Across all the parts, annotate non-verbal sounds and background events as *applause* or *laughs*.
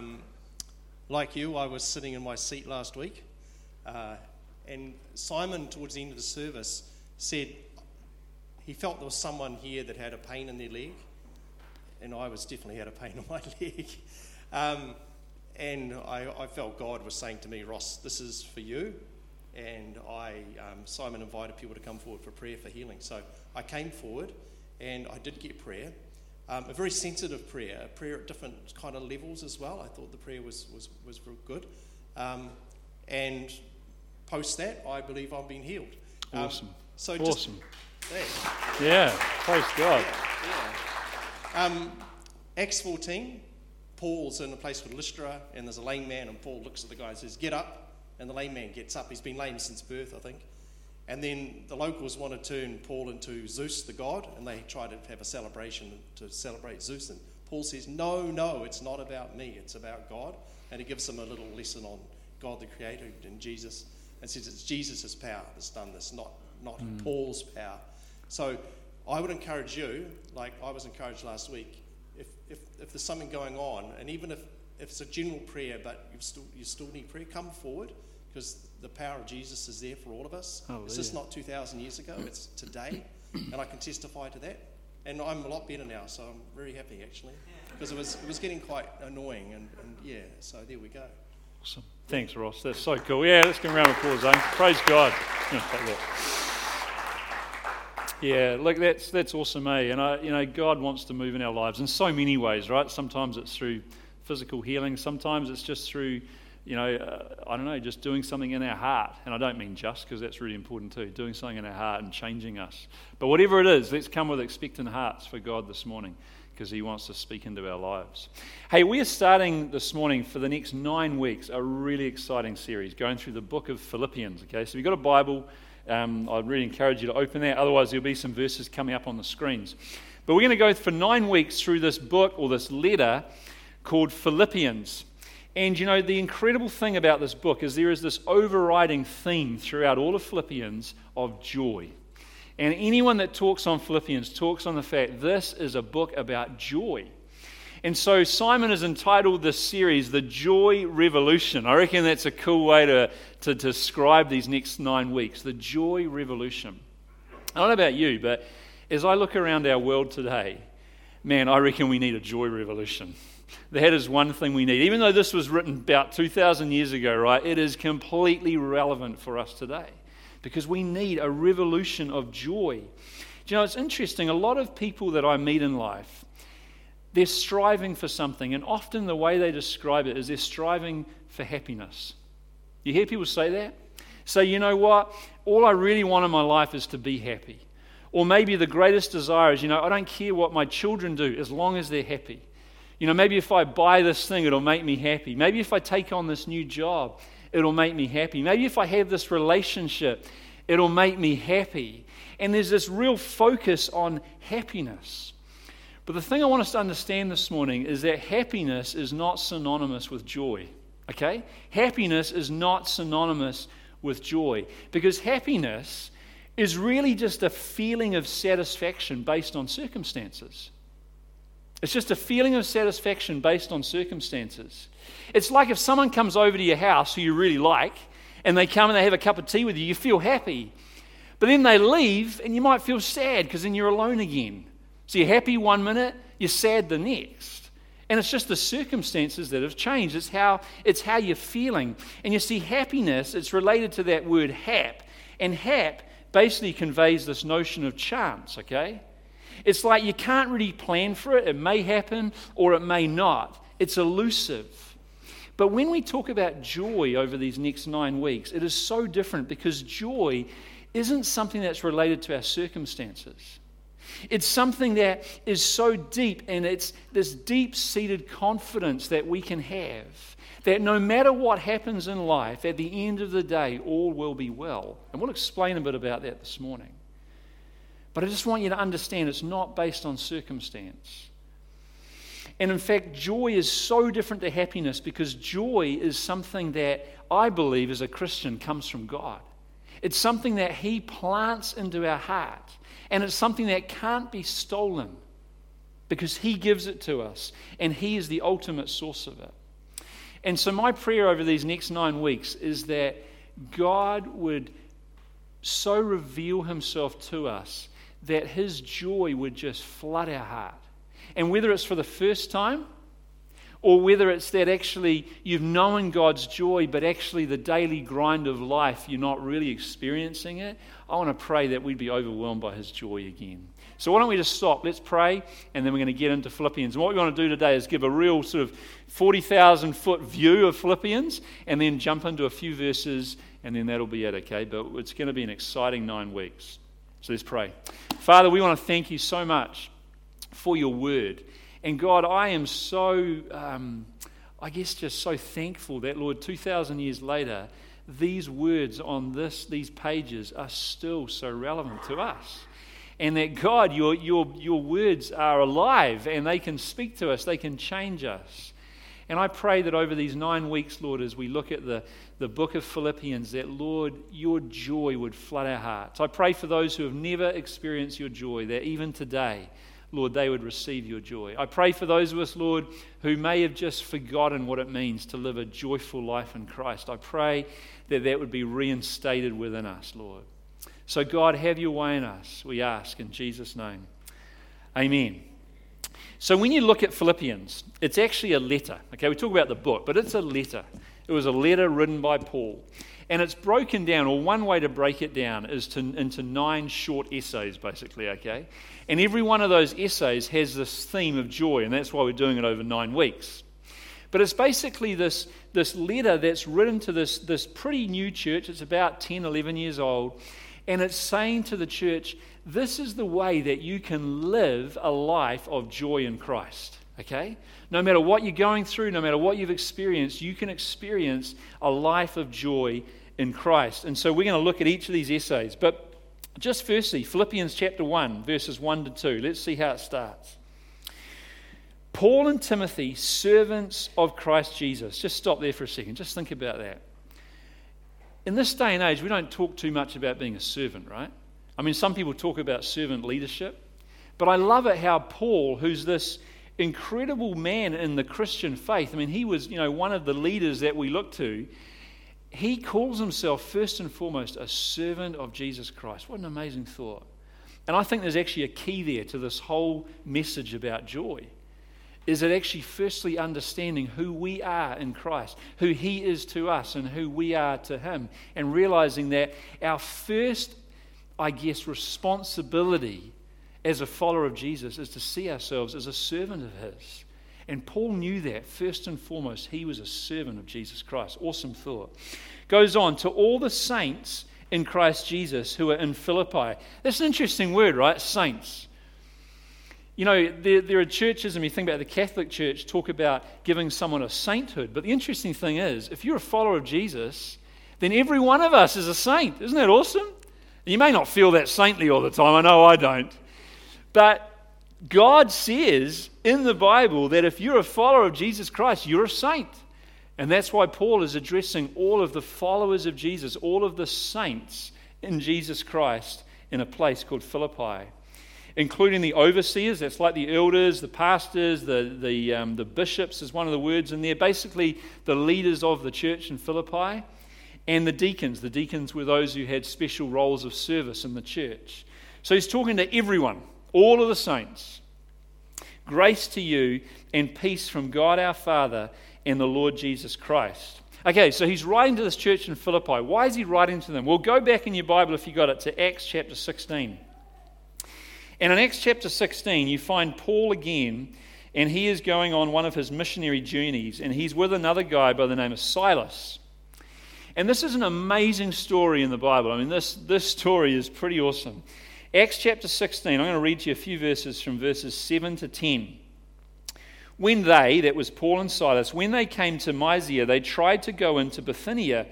Um, like you, I was sitting in my seat last week, uh, and Simon, towards the end of the service, said he felt there was someone here that had a pain in their leg, and I was definitely had a pain in *laughs* my leg. Um, and I, I, felt God was saying to me, Ross, this is for you. And I, um, Simon invited people to come forward for prayer for healing. So I came forward, and I did get prayer. Um, a very sensitive prayer, a prayer at different kind of levels as well. I thought the prayer was, was, was good. Um, and post that, I believe I've been healed. Um, awesome. So awesome. Just, yeah, praise God. Yeah, yeah. Um, Acts 14, Paul's in a place called Lystra, and there's a lame man, and Paul looks at the guy and says, Get up. And the lame man gets up. He's been lame since birth, I think. And then the locals want to turn Paul into Zeus, the god, and they try to have a celebration to celebrate Zeus. And Paul says, No, no, it's not about me, it's about God. And he gives them a little lesson on God the Creator and Jesus, and says it's Jesus' power that's done this, not, not mm. Paul's power. So I would encourage you, like I was encouraged last week, if, if, if there's something going on, and even if, if it's a general prayer, but you still, you still need prayer, come forward because the power of Jesus is there for all of us. Hallelujah. It's just not 2,000 years ago, it's today. and I can testify to that. And I'm a lot better now, so I'm very happy actually. Because it was, it was getting quite annoying. And, and yeah, so there we go. Awesome. Thanks, Ross. That's so cool. Yeah, let's give a round of applause, eh? Praise God. *laughs* Yeah, look, that's that's awesome, eh? And I, you know, God wants to move in our lives in so many ways, right? Sometimes it's through physical healing. Sometimes it's just through you know, uh, I don't know, just doing something in our heart. And I don't mean just because that's really important too, doing something in our heart and changing us. But whatever it is, let's come with expectant hearts for God this morning because He wants to speak into our lives. Hey, we are starting this morning for the next nine weeks a really exciting series going through the book of Philippians. Okay, so if you've got a Bible, um, I'd really encourage you to open that. Otherwise, there'll be some verses coming up on the screens. But we're going to go for nine weeks through this book or this letter called Philippians. And you know, the incredible thing about this book is there is this overriding theme throughout all of Philippians of joy. And anyone that talks on Philippians talks on the fact this is a book about joy. And so Simon has entitled this series The Joy Revolution. I reckon that's a cool way to, to, describe these next nine weeks The Joy Revolution. I don't know about you, but as I look around our world today, man, I reckon we need a joy revolution. That is one thing we need. Even though this was written about 2,000 years ago, right, it is completely relevant for us today because we need a revolution of joy. Do you know, it's interesting. A lot of people that I meet in life, they're striving for something, and often the way they describe it is they're striving for happiness. You hear people say that? Say, you know what? All I really want in my life is to be happy. Or maybe the greatest desire is, you know, I don't care what my children do as long as they're happy. You know, maybe if I buy this thing, it'll make me happy. Maybe if I take on this new job, it'll make me happy. Maybe if I have this relationship, it'll make me happy. And there's this real focus on happiness. But the thing I want us to understand this morning is that happiness is not synonymous with joy. Okay? Happiness is not synonymous with joy because happiness is really just a feeling of satisfaction based on circumstances. It's just a feeling of satisfaction based on circumstances. It's like if someone comes over to your house who you really like, and they come and they have a cup of tea with you, you feel happy. But then they leave, and you might feel sad because then you're alone again. So you're happy one minute, you're sad the next. And it's just the circumstances that have changed. It's how, it's how you're feeling. And you see, happiness, it's related to that word hap. And hap basically conveys this notion of chance, okay? It's like you can't really plan for it. It may happen or it may not. It's elusive. But when we talk about joy over these next nine weeks, it is so different because joy isn't something that's related to our circumstances. It's something that is so deep, and it's this deep seated confidence that we can have that no matter what happens in life, at the end of the day, all will be well. And we'll explain a bit about that this morning. But I just want you to understand it's not based on circumstance. And in fact, joy is so different to happiness because joy is something that I believe as a Christian comes from God. It's something that He plants into our heart, and it's something that can't be stolen because He gives it to us, and He is the ultimate source of it. And so, my prayer over these next nine weeks is that God would so reveal himself to us that his joy would just flood our heart. And whether it's for the first time, or whether it's that actually you've known God's joy, but actually the daily grind of life, you're not really experiencing it, I want to pray that we'd be overwhelmed by His joy again. So, why don't we just stop? Let's pray, and then we're going to get into Philippians. And what we want to do today is give a real sort of 40,000 foot view of Philippians, and then jump into a few verses, and then that'll be it, okay? But it's going to be an exciting nine weeks. So, let's pray. Father, we want to thank you so much for your word. And God, I am so, um, I guess, just so thankful that, Lord, 2,000 years later, these words on this, these pages are still so relevant to us. And that, God, your, your, your words are alive and they can speak to us, they can change us. And I pray that over these nine weeks, Lord, as we look at the, the book of Philippians, that, Lord, your joy would flood our hearts. I pray for those who have never experienced your joy, that even today, Lord, they would receive your joy. I pray for those of us, Lord, who may have just forgotten what it means to live a joyful life in Christ. I pray that that would be reinstated within us, Lord. So, God, have your way in us, we ask in Jesus' name. Amen. So, when you look at Philippians, it's actually a letter. Okay, we talk about the book, but it's a letter. It was a letter written by Paul. And it's broken down, or one way to break it down is to, into nine short essays, basically, okay? And every one of those essays has this theme of joy, and that's why we're doing it over nine weeks. But it's basically this, this letter that's written to this, this pretty new church. It's about 10, 11 years old. And it's saying to the church, this is the way that you can live a life of joy in Christ. Okay? No matter what you're going through, no matter what you've experienced, you can experience a life of joy in Christ. And so we're going to look at each of these essays. But just firstly, Philippians chapter 1, verses 1 to 2. Let's see how it starts. Paul and Timothy, servants of Christ Jesus. Just stop there for a second. Just think about that. In this day and age, we don't talk too much about being a servant, right? I mean, some people talk about servant leadership. But I love it how Paul, who's this incredible man in the Christian faith, I mean, he was, you know, one of the leaders that we look to he calls himself first and foremost a servant of Jesus Christ. What an amazing thought. And I think there's actually a key there to this whole message about joy. Is it actually firstly understanding who we are in Christ, who He is to us, and who we are to Him, and realizing that our first, I guess, responsibility as a follower of Jesus is to see ourselves as a servant of His. And Paul knew that first and foremost, he was a servant of Jesus Christ. Awesome thought. Goes on to all the saints in Christ Jesus who are in Philippi. That's an interesting word, right? Saints. You know, there, there are churches, and we think about the Catholic Church, talk about giving someone a sainthood. But the interesting thing is, if you're a follower of Jesus, then every one of us is a saint. Isn't that awesome? You may not feel that saintly all the time. I know I don't. But God says in the Bible that if you're a follower of Jesus Christ, you're a saint. And that's why Paul is addressing all of the followers of Jesus, all of the saints in Jesus Christ in a place called Philippi, including the overseers, that's like the elders, the pastors, the, the, um, the bishops, is one of the words in there, basically the leaders of the church in Philippi, and the deacons. The deacons were those who had special roles of service in the church. So he's talking to everyone all of the saints. Grace to you and peace from God our Father and the Lord Jesus Christ. Okay, so he's writing to this church in Philippi. Why is he writing to them? Well, go back in your Bible if you got it to Acts chapter 16. And in Acts chapter 16, you find Paul again, and he is going on one of his missionary journeys, and he's with another guy by the name of Silas. And this is an amazing story in the Bible. I mean, this, this story is pretty awesome. Acts chapter 16, I'm going to read to you a few verses from verses 7 to 10. When they, that was Paul and Silas, when they came to Mysia, they tried to go into Bithynia,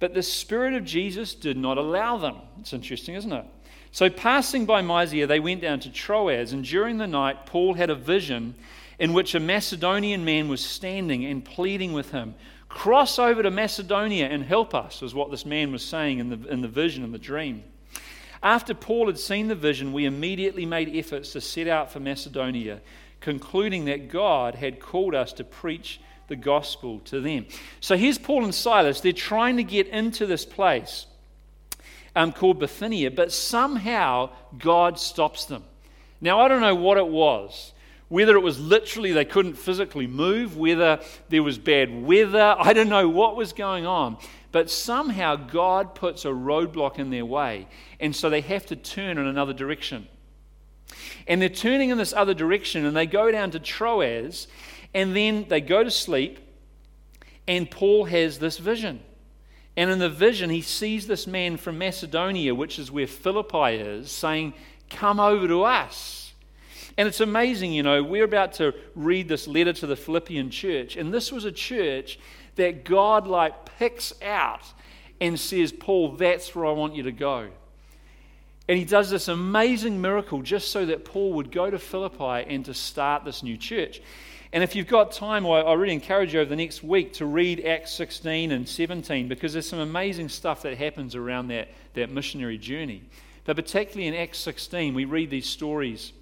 but the Spirit of Jesus did not allow them. It's interesting, isn't it? So, passing by Mysia, they went down to Troas, and during the night, Paul had a vision in which a Macedonian man was standing and pleading with him. Cross over to Macedonia and help us, was what this man was saying in the, in the vision and the dream. After Paul had seen the vision, we immediately made efforts to set out for Macedonia, concluding that God had called us to preach the gospel to them. So here's Paul and Silas. They're trying to get into this place um, called Bithynia, but somehow God stops them. Now, I don't know what it was. Whether it was literally they couldn't physically move, whether there was bad weather, *laughs* I don't know what was going on. But somehow God puts a roadblock in their way, and so they have to turn in another direction. And they're turning in this other direction, and they go down to Troas, and then they go to sleep, and Paul has this vision. And in the vision, he sees this man from Macedonia, which is where Philippi is, saying, Come over to us. And it's amazing, you know, we're about to read this letter to the Philippian church, and this was a church that God like picks out and says, Paul, that's where I want you to go. And he does this amazing miracle just so that Paul would go to Philippi and to start this new church. And if you've got time, I really encourage you over the next week to read Acts 16 and 17 because there's some amazing stuff that happens around that, that missionary journey. But particularly in Acts 16, we read these stories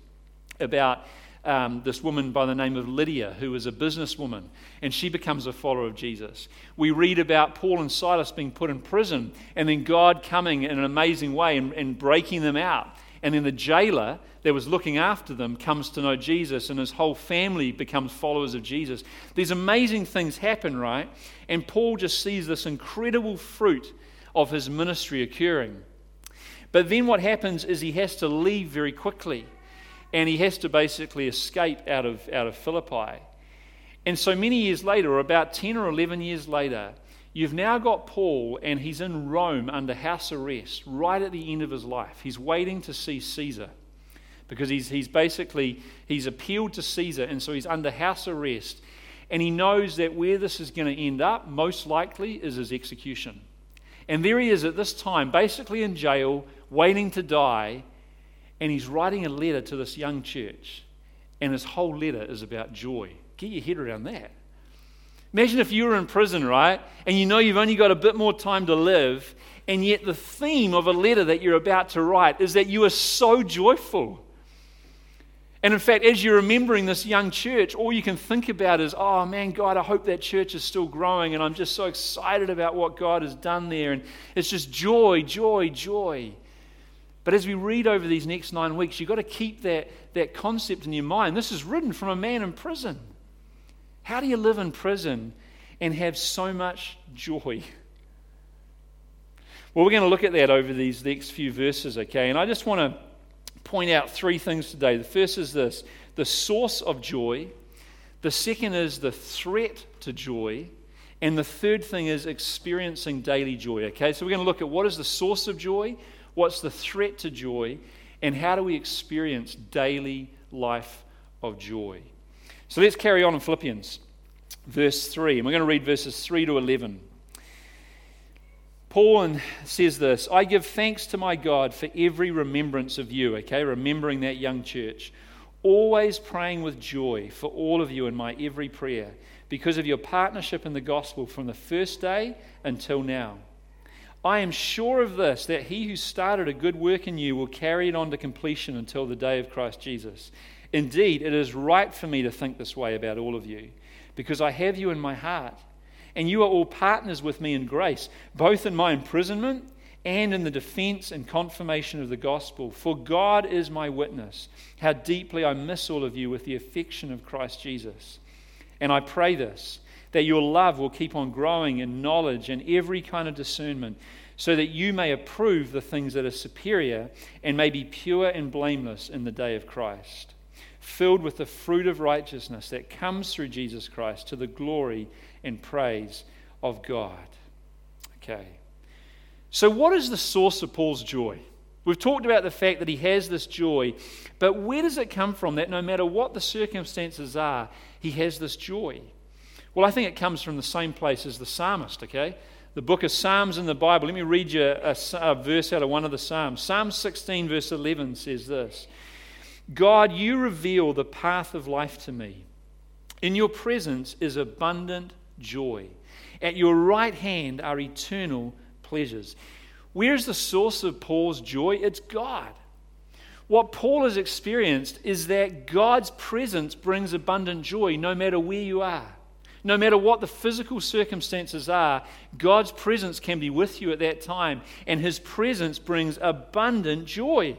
about um, this woman by the name of Lydia, who is a businesswoman, and she becomes a follower of Jesus. We read about Paul and Silas being put in prison, and then God coming in an amazing way and, and breaking them out. And then the jailer that was looking after them comes to know Jesus, and his whole family becomes followers of Jesus. These amazing things happen, right? And Paul just sees this incredible fruit of his ministry occurring. But then what happens is he has to leave very quickly and he has to basically escape out of, out of Philippi. And so many years later, or about 10 or 11 years later, you've now got Paul, and he's in Rome under house arrest right at the end of his life. He's waiting to see Caesar because he's, he's basically he's appealed to Caesar, and so he's under house arrest. And he knows that where this is going to end up, most likely, is his execution. And there he is at this time, basically in jail, waiting to die and he's writing a letter to this young church, and his whole letter is about joy. Get your head around that. Imagine if you were in prison, right? And you know you've only got a bit more time to live, and yet the theme of a letter that you're about to write is that you are so joyful. And in fact, as you're remembering this young church, all you can think about is, oh man, God, I hope that church is still growing, and I'm just so excited about what God has done there. And it's just joy, joy, joy. But as we read over these next nine weeks, you've got to keep that, that concept in your mind. This is written from a man in prison. How do you live in prison and have so much joy? Well, we're going to look at that over these next few verses, okay? And I just want to point out three things today. The first is this the source of joy, the second is the threat to joy, and the third thing is experiencing daily joy, okay? So we're going to look at what is the source of joy, What's the threat to joy? And how do we experience daily life of joy? So let's carry on in Philippians, verse 3. And we're going to read verses 3 to 11. Paul says this I give thanks to my God for every remembrance of you, okay, remembering that young church, always praying with joy for all of you in my every prayer, because of your partnership in the gospel from the first day until now. I am sure of this, that he who started a good work in you will carry it on to completion until the day of Christ Jesus. Indeed, it is right for me to think this way about all of you, because I have you in my heart, and you are all partners with me in grace, both in my imprisonment and in the defense and confirmation of the gospel. For God is my witness, how deeply I miss all of you with the affection of Christ Jesus. And I pray this that your love will keep on growing in knowledge and every kind of discernment, so that you may approve the things that are superior and may be pure and blameless in the day of Christ, filled with the fruit of righteousness that comes through Jesus Christ to the glory and praise of God. Okay. So, what is the source of Paul's joy? We've talked about the fact that he has this joy, but where does it come from that no matter what the circumstances are, he has this joy? Well, I think it comes from the same place as the psalmist, okay? The book of Psalms in the Bible. Let me read you a, a verse out of one of the Psalms. Psalm 16, verse 11 says this God, you reveal the path of life to me. In your presence is abundant joy. At your right hand are eternal pleasures. Where's the source of Paul's joy? It's God. What Paul has experienced is that God's presence brings abundant joy no matter where you are No matter what the physical circumstances are, God's presence can be with you at that time, and His presence brings abundant joy.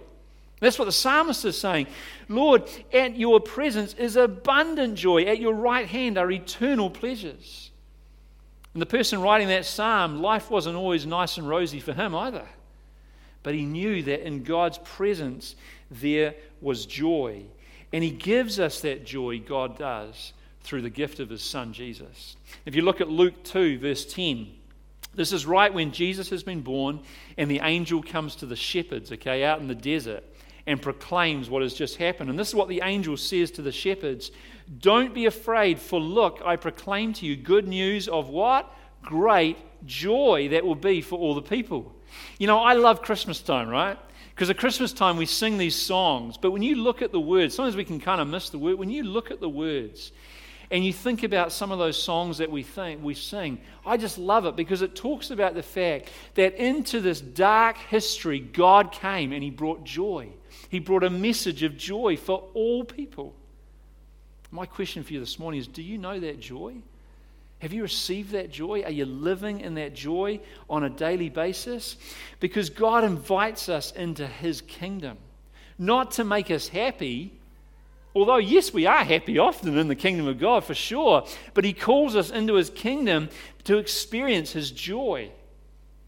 That's what the psalmist is saying. Lord, at your presence is abundant joy. At your right hand are eternal pleasures. And the person writing that psalm, life wasn't always nice and rosy for him either. But he knew that in God's presence there was joy. And he gives us that joy, God does, through the gift of his son, Jesus. If you look at Luke 2, verse 10, this is right when Jesus has been born and the angel comes to the shepherds, okay, out in the desert and proclaims what has just happened. And this is what the angel says to the shepherds Don't be afraid, for look, I proclaim to you good news of what? Great joy that will be for all the people. You know, I love Christmas time, right? Because at Christmas time we sing these songs, but when you look at the words, sometimes we can kind of miss the word. When you look at the words, and you think about some of those songs that we think we sing, I just love it because it talks about the fact that into this dark history, God came and He brought joy. He brought a message of joy for all people. My question for you this morning is Do you know that joy? Have you received that joy? Are you living in that joy on a daily basis? Because God invites us into His kingdom, not to make us happy. Although, yes, we are happy often in the kingdom of God for sure, but He calls us into His kingdom to experience His joy.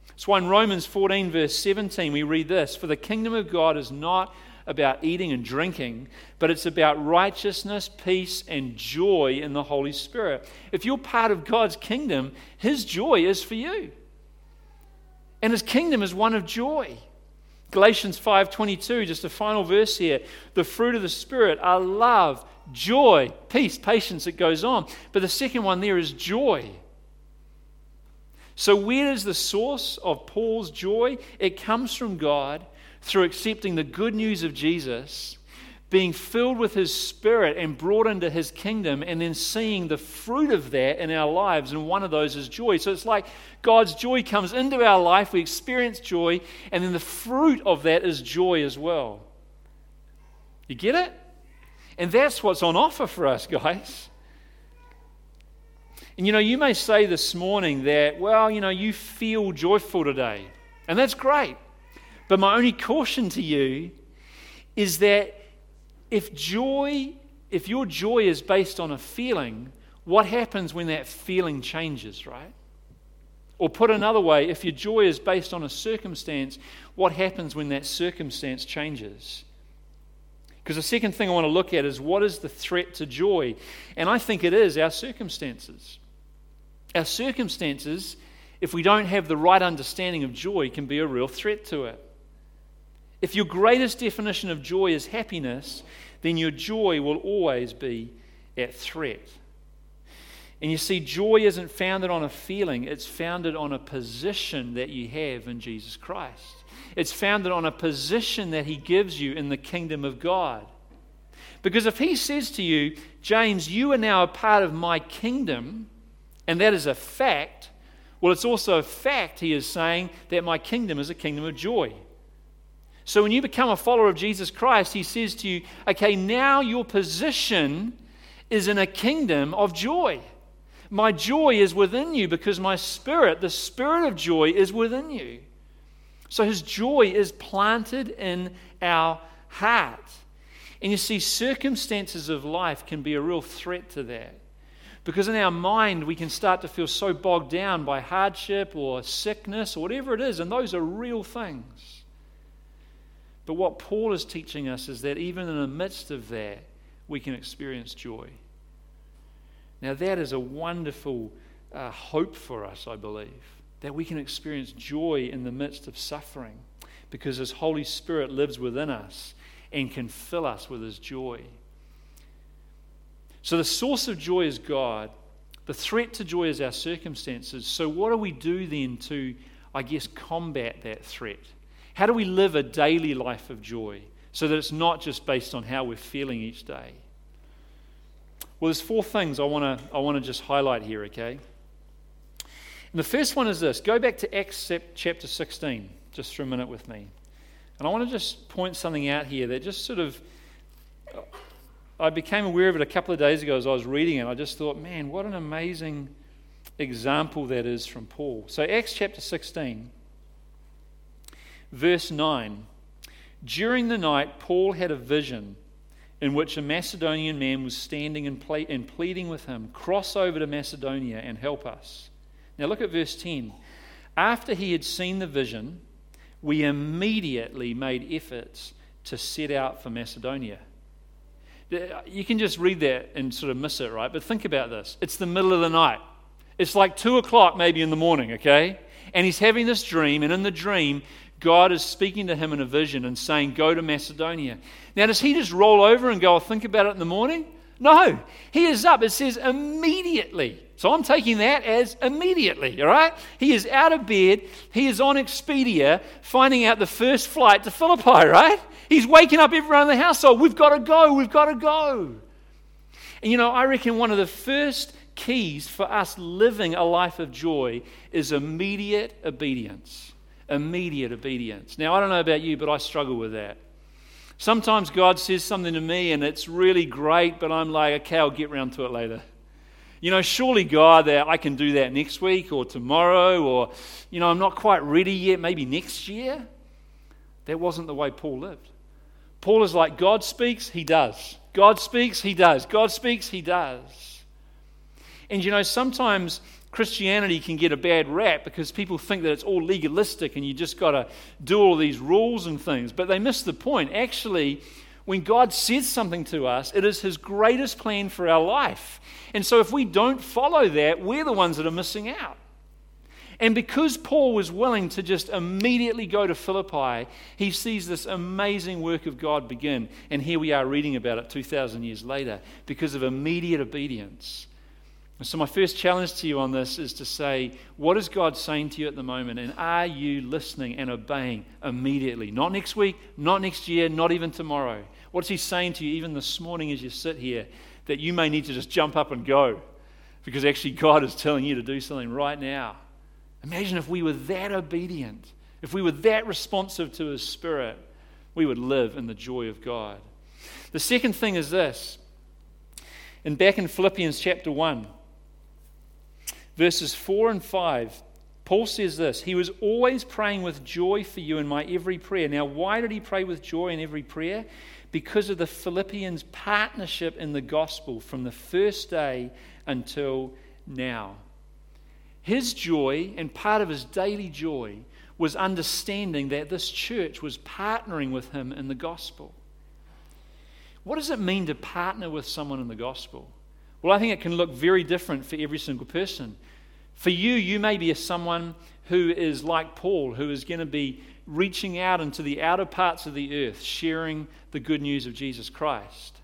That's why in Romans 14, verse 17, we read this For the kingdom of God is not about eating and drinking, but it's about righteousness, peace, and joy in the Holy Spirit. If you're part of God's kingdom, His joy is for you. And His kingdom is one of joy. Galatians 5:22 just a final verse here. The fruit of the spirit are love joy peace patience it goes on. But the second one there is joy. So where is the source of Paul's joy? It comes from God through accepting the good news of Jesus, being filled with His Spirit and brought into His kingdom, and then seeing the fruit of that in our lives. And one of those is joy. So it's like God's joy comes into our life, we experience joy, and then the fruit of that is joy as well. You get it? And that's what's on offer for us, guys. And you know, you may say this morning that, well, you know, you feel joyful today. And that's great. But my only caution to you is that if joy, if your joy is based on a feeling, what happens when that feeling changes, right? Or put another way, if your joy is based on a circumstance, what happens when that circumstance changes? Because the second thing I want to look at is what is the threat to joy? And I think it is our circumstances. Our circumstances, if we don't have the right understanding of joy, can be a real threat to it. If your greatest definition of joy is happiness, then your joy will always be at threat. And you see, joy isn't founded on a feeling, it's founded on a position that you have in Jesus Christ. It's founded on a position that He gives you in the kingdom of God. Because if He says to you, James, you are now a part of my kingdom, and that is a fact, well, it's also a fact, He is saying, that my kingdom is a kingdom of joy. So when you become a follower of Jesus Christ, he says to you, okay, now your position is in a kingdom of joy. My joy is within you because my spirit, the spirit of joy, is within you. So his joy is planted in our heart. And you see, circumstances of life can be a real threat to that. Because in our mind, we can start to feel so bogged down by hardship or sickness or whatever it is, and those are real things. But what Paul is teaching us is that even in the midst of that, we can experience joy. Now, that is a wonderful uh, hope for us, I believe, that we can experience joy in the midst of suffering because His Holy Spirit lives within us and can fill us with His joy. So, the source of joy is God. The threat to joy is our circumstances. So, what do we do then to, I guess, combat that threat? How do we live a daily life of joy so that it's not just based on how we're feeling each day? Well, there's four things I want to I want to just highlight here, okay? And the first one is this. Go back to Acts chapter 16 just for a minute with me. And I want to just point something out here that just sort of I became aware of it a couple of days ago as I was reading it. I just thought, man, what an amazing example that is from Paul. So, Acts chapter 16, verse 9. During the night, Paul had a vision in which a Macedonian man was standing and, ple- and pleading with him, Cross over to Macedonia and help us. Now, look at verse 10. After he had seen the vision, we immediately made efforts to set out for Macedonia. You can just read that and sort of miss it, right? But think about this. It's the middle of the night. It's like two o'clock maybe in the morning, okay? And he's having this dream, and in the dream, God is speaking to him in a vision and saying, Go to Macedonia. Now, does he just roll over and go, I'll think about it in the morning? No. He is up. It says immediately. So I'm taking that as immediately, all right? He is out of bed. He is on Expedia finding out the first flight to Philippi, right? He's waking up everyone in the household. We've got to go. We've got to go. And you know, I reckon one of the first keys for us living a life of joy is immediate obedience. Immediate obedience. Now, I don't know about you, but I struggle with that. Sometimes God says something to me and it's really great, but I'm like, okay, I'll get round to it later. You know, surely, God, that I can do that next week or tomorrow, or, you know, I'm not quite ready yet, maybe next year. That wasn't the way Paul lived. Paul is like, God speaks, he does. God speaks, he does. God speaks, he does. And you know, sometimes Christianity can get a bad rap because people think that it's all legalistic and you just got to do all these rules and things. But they miss the point. Actually, when God says something to us, it is His greatest plan for our life. And so if we don't follow that, we're the ones that are missing out. And because Paul was willing to just immediately go to Philippi, he sees this amazing work of God begin. And here we are reading about it 2,000 years later because of immediate obedience. So, my first challenge to you on this is to say, what is God saying to you at the moment? And are you listening and obeying immediately? Not next week, not next year, not even tomorrow. What's He saying to you even this morning as you sit here that you may need to just jump up and go? Because actually, God is telling you to do something right now. Imagine if we were that obedient, if we were that responsive to His Spirit, we would live in the joy of God. The second thing is this. And back in Philippians chapter 1, verses 4 and 5, Paul says this He was always praying with joy for you in my every prayer. Now, why did he pray with joy in every prayer? Because of the Philippians' partnership in the gospel from the first day until now. His joy and part of his daily joy was understanding that this church was partnering with him in the gospel. What does it mean to partner with someone in the gospel? Well, I think it can look very different for every single person. For you, you may be someone who is like Paul, who is going to be reaching out into the outer parts of the earth, sharing the good news of Jesus Christ.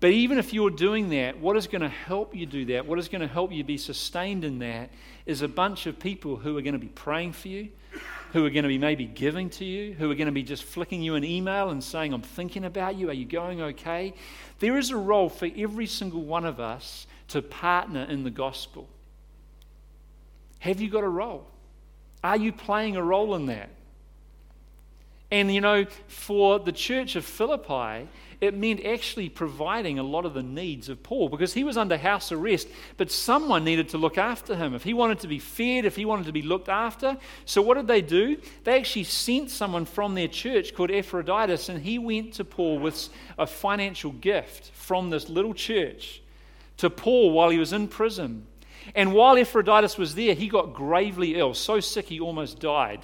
But even if you're doing that, what is going to help you do that, what is going to help you be sustained in that, is a bunch of people who are going to be praying for you, who are going to be maybe giving to you, who are going to be just flicking you an email and saying, I'm thinking about you, are you going okay? There is a role for every single one of us to partner in the gospel. Have you got a role? Are you playing a role in that? And you know, for the church of Philippi, it meant actually providing a lot of the needs of Paul because he was under house arrest, but someone needed to look after him. If he wanted to be fed, if he wanted to be looked after. So, what did they do? They actually sent someone from their church called Epaphroditus, and he went to Paul with a financial gift from this little church to Paul while he was in prison. And while Epaphroditus was there, he got gravely ill, so sick he almost died.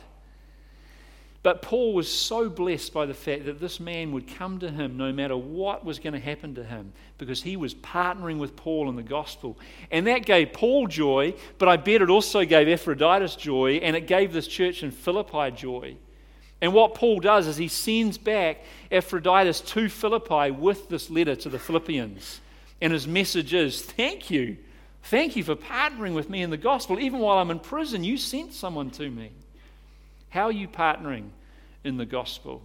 But Paul was so blessed by the fact that this man would come to him no matter what was going to happen to him because he was partnering with Paul in the gospel. And that gave Paul joy, but I bet it also gave Epaphroditus joy and it gave this church in Philippi joy. And what Paul does is he sends back Epaphroditus to Philippi with this letter to the Philippians. And his message is thank you. Thank you for partnering with me in the gospel. Even while I'm in prison, you sent someone to me. How are you partnering in the gospel?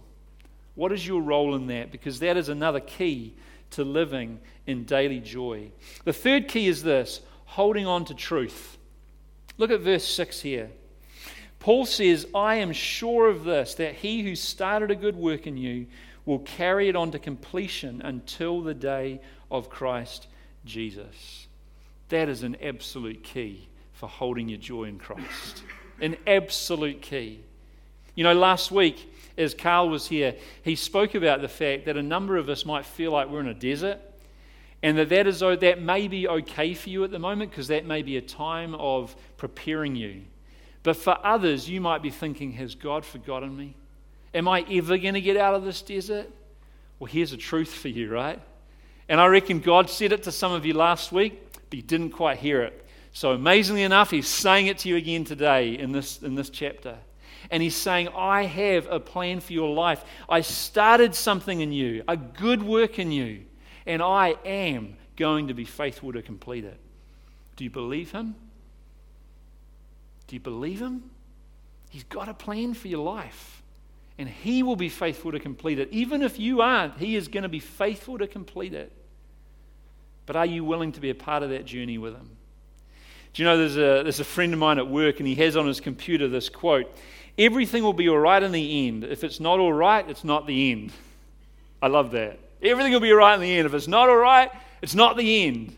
What is your role in that? Because that is another key to living in daily joy. The third key is this holding on to truth. Look at verse 6 here. Paul says, I am sure of this, that he who started a good work in you will carry it on to completion until the day of Christ Jesus. That is an absolute key for holding your joy in Christ. An absolute key. You know, last week, as Carl was here, he spoke about the fact that a number of us might feel like we're in a desert and that that, is, that may be okay for you at the moment because that may be a time of preparing you. But for others, you might be thinking, Has God forgotten me? Am I ever going to get out of this desert? Well, here's a truth for you, right? And I reckon God said it to some of you last week, but you didn't quite hear it. So, amazingly enough, He's saying it to you again today in this, in this chapter. And He's saying, I have a plan for your life. I started something in you, a good work in you and I am going to be faithful to complete it. Do you believe him? Do you believe him? He's got a plan for your life, and he will be faithful to complete it. Even if you aren't, he is going to be faithful to complete it. But are you willing to be a part of that journey with him? Do you know there's a, there's a friend of mine at work, and he has on his computer this quote Everything will be all right in the end. If it's not all right, it's not the end. I love that. Everything will be all right in the end. If it's not all right, it's not the end.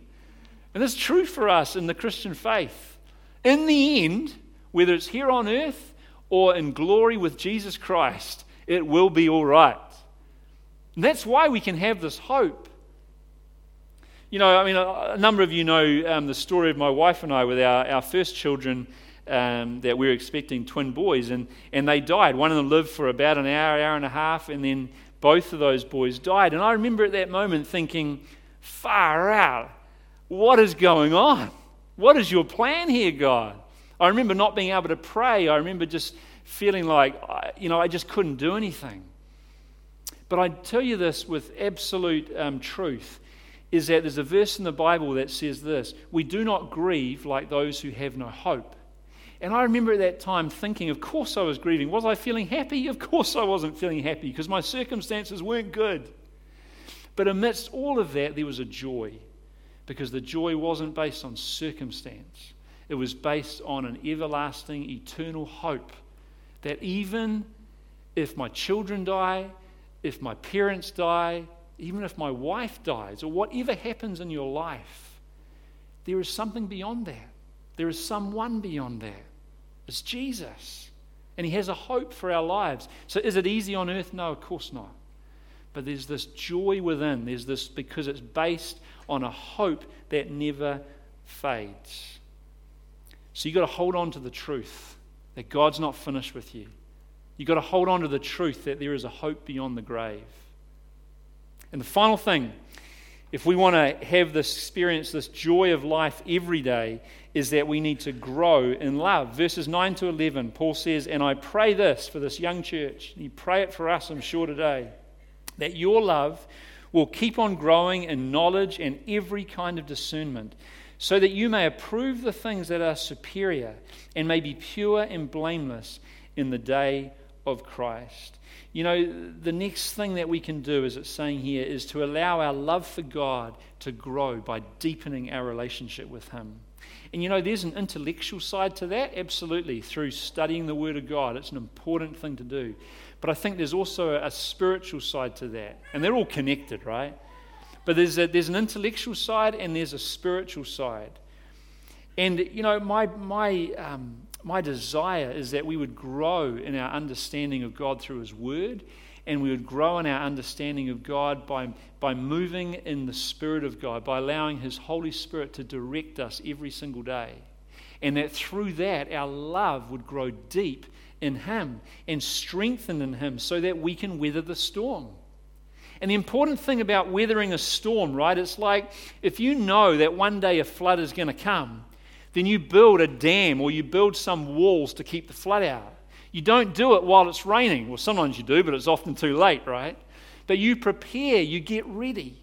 And it's true for us in the Christian faith. In the end, whether it's here on earth or in glory with Jesus Christ, it will be all right. And that's why we can have this hope. You know, I mean, a number of you know um, the story of my wife and I with our, our first children um, that we were expecting twin boys, and, and they died. One of them lived for about an hour, hour and a half, and then both of those boys died. And I remember at that moment thinking, far out, what is going on? What is your plan here, God? I remember not being able to pray. I remember just feeling like, you know, I just couldn't do anything. But I tell you this with absolute um, truth is that there's a verse in the Bible that says this We do not grieve like those who have no hope. And I remember at that time thinking, of course I was grieving. Was I feeling happy? *laughs* Of course I wasn't feeling happy because my circumstances weren't good. But amidst all of that, there was a joy because the joy wasn't based on circumstance, it was based on an everlasting, eternal hope that even if my children die, if my parents die, even if my wife dies, or whatever happens in your life, there is something beyond that. There is someone beyond that. It's Jesus. And He has a hope for our lives. So is it easy on earth? No, of course not. But there's this joy within. There's this because it's based on a hope that never fades. So you've got to hold on to the truth that God's not finished with you. You've got to hold on to the truth that there is a hope beyond the grave. And the final thing, if we want to have this experience, this joy of life every day, is that we need to grow in love. Verses 9 to 11, Paul says, And I pray this for this young church. You pray it for us, I'm sure, today, that your love will keep on growing in knowledge and every kind of discernment, so that you may approve the things that are superior and may be pure and blameless in the day of Christ. You know, the next thing that we can do, as it's saying here, is to allow our love for God to grow by deepening our relationship with Him. And you know, there's an intellectual side to that, absolutely, through studying the Word of God. It's an important thing to do. But I think there's also a spiritual side to that. And they're all connected, right? But there's, a, there's an intellectual side and there's a spiritual side. And, you know, my, my, um, my desire is that we would grow in our understanding of God through His Word and we would grow in our understanding of God by, by moving in the Spirit of God, by allowing His Holy Spirit to direct us every single day. And that through that, our love would grow deep in Him and strengthen in Him so that we can weather the storm. And the important thing about weathering a storm, right, it's like if you know that one day a flood is going to come, then you build a dam or you build some walls to keep the flood out. You don't do it while it's raining. Well, sometimes you do, but it's often too late, right? But you prepare, you get ready.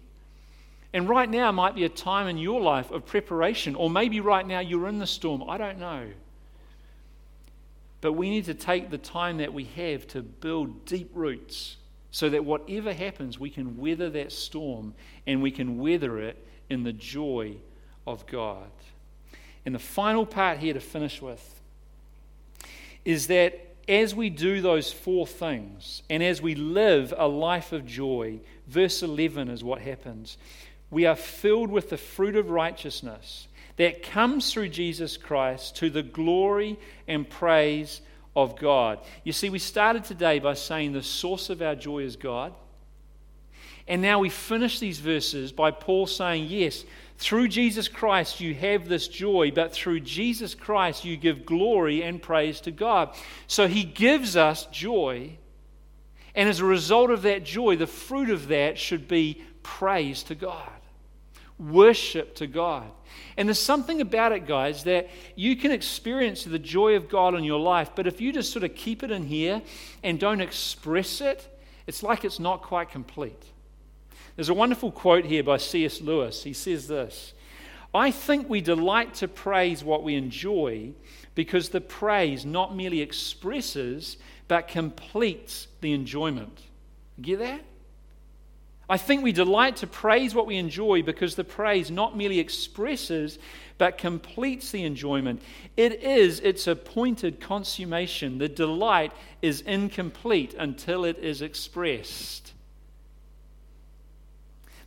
And right now might be a time in your life of preparation, or maybe right now you're in the storm. I don't know. But we need to take the time that we have to build deep roots so that whatever happens, we can weather that storm and we can weather it in the joy of God. And the final part here to finish with is that as we do those four things and as we live a life of joy, verse 11 is what happens. We are filled with the fruit of righteousness that comes through Jesus Christ to the glory and praise of God. You see, we started today by saying the source of our joy is God. And now we finish these verses by Paul saying, Yes, through Jesus Christ you have this joy, but through Jesus Christ you give glory and praise to God. So he gives us joy. And as a result of that joy, the fruit of that should be praise to God, worship to God. And there's something about it, guys, that you can experience the joy of God in your life, but if you just sort of keep it in here and don't express it, it's like it's not quite complete. There's a wonderful quote here by C.S. Lewis. He says this I think we delight to praise what we enjoy because the praise not merely expresses but completes the enjoyment. Get that? I think we delight to praise what we enjoy because the praise not merely expresses but completes the enjoyment. It is its appointed consummation. The delight is incomplete until it is expressed.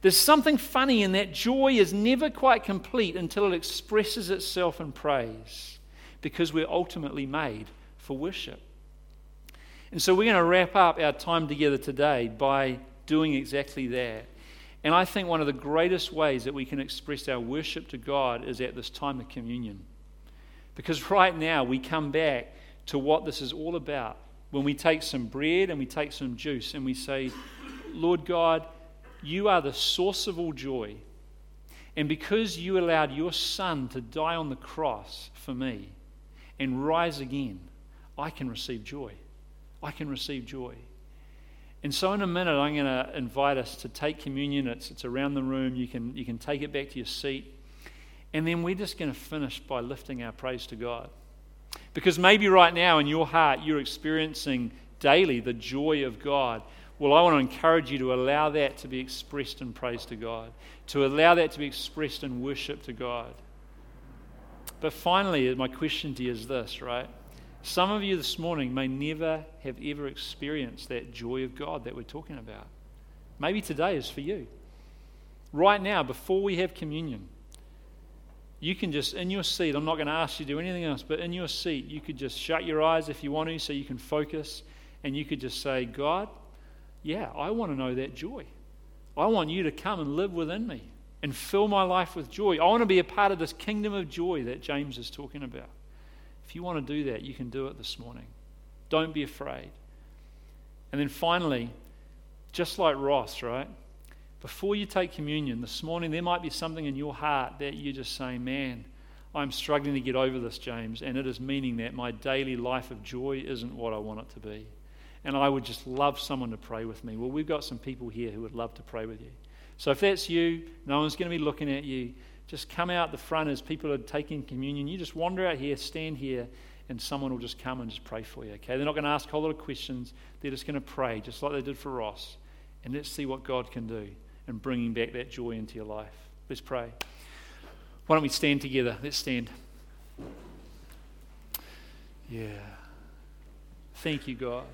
There's something funny in that joy is never quite complete until it expresses itself in praise because we're ultimately made for worship. And so we're going to wrap up our time together today by doing exactly that. And I think one of the greatest ways that we can express our worship to God is at this time of communion. Because right now we come back to what this is all about. When we take some bread and we take some juice and we say, Lord God, you are the source of all joy. And because you allowed your son to die on the cross for me and rise again, I can receive joy. I can receive joy. And so, in a minute, I'm going to invite us to take communion. It's, it's around the room. You can, you can take it back to your seat. And then we're just going to finish by lifting our praise to God. Because maybe right now in your heart, you're experiencing daily the joy of God. Well, I want to encourage you to allow that to be expressed in praise to God, to allow that to be expressed in worship to God. But finally, my question to you is this, right? Some of you this morning may never have ever experienced that joy of God that we're talking about. Maybe today is for you. Right now, before we have communion, you can just, in your seat, I'm not going to ask you to do anything else, but in your seat, you could just shut your eyes if you want to so you can focus, and you could just say, God, yeah, I want to know that joy. I want you to come and live within me and fill my life with joy. I want to be a part of this kingdom of joy that James is talking about. If you want to do that, you can do it this morning. Don't be afraid. And then finally, just like Ross, right? Before you take communion this morning, there might be something in your heart that you're just saying, man, I'm struggling to get over this, James, and it is meaning that my daily life of joy isn't what I want it to be and I would just love someone to pray with me. Well, we've got some people here who would love to pray with you. So if that's you, no one's going to be looking at you. Just come out the front as people are taking communion. You just wander out here, stand here, and someone will just come and just pray for you, okay? They're not going to ask a whole lot of questions. They're just going to pray, just like they did for Ross. And let's see what God can do in bringing back that joy into your life. Let's pray. Why don't we stand together? Let's stand. Yeah. Thank you, God.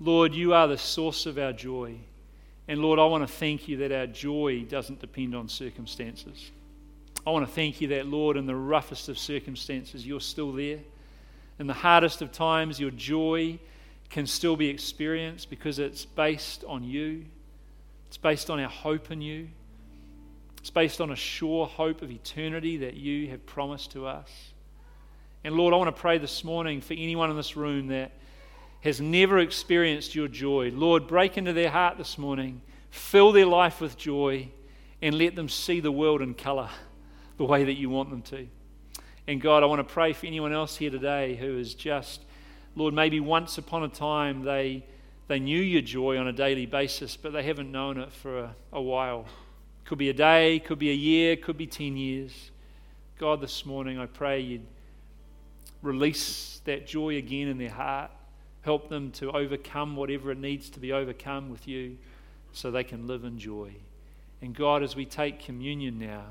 Lord, you are the source of our joy. And Lord, I want to thank you that our joy doesn't depend on circumstances. I want to thank you that, Lord, in the roughest of circumstances, you're still there. In the hardest of times, your joy can still be experienced because it's based on you. It's based on our hope in you. It's based on a sure hope of eternity that you have promised to us. And Lord, I want to pray this morning for anyone in this room that has never experienced your joy, Lord, break into their heart this morning, fill their life with joy, and let them see the world in color the way that you want them to. And God, I want to pray for anyone else here today who is just, Lord, maybe once upon a time they, they knew your joy on a daily basis, but they haven't known it for a, a while. Could be a day, could be a year, could be 10 years. God, this morning I pray you'd release that joy again in their heart. Help them to overcome whatever it needs to be overcome with you so they can live in joy. And God, as we take communion now,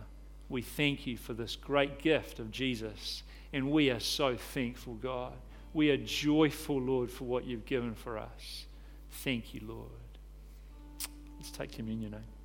we thank you for this great gift of Jesus. And we are so thankful, God. We are joyful, Lord, for what you've given for us. Thank you, Lord. Let's take communion now.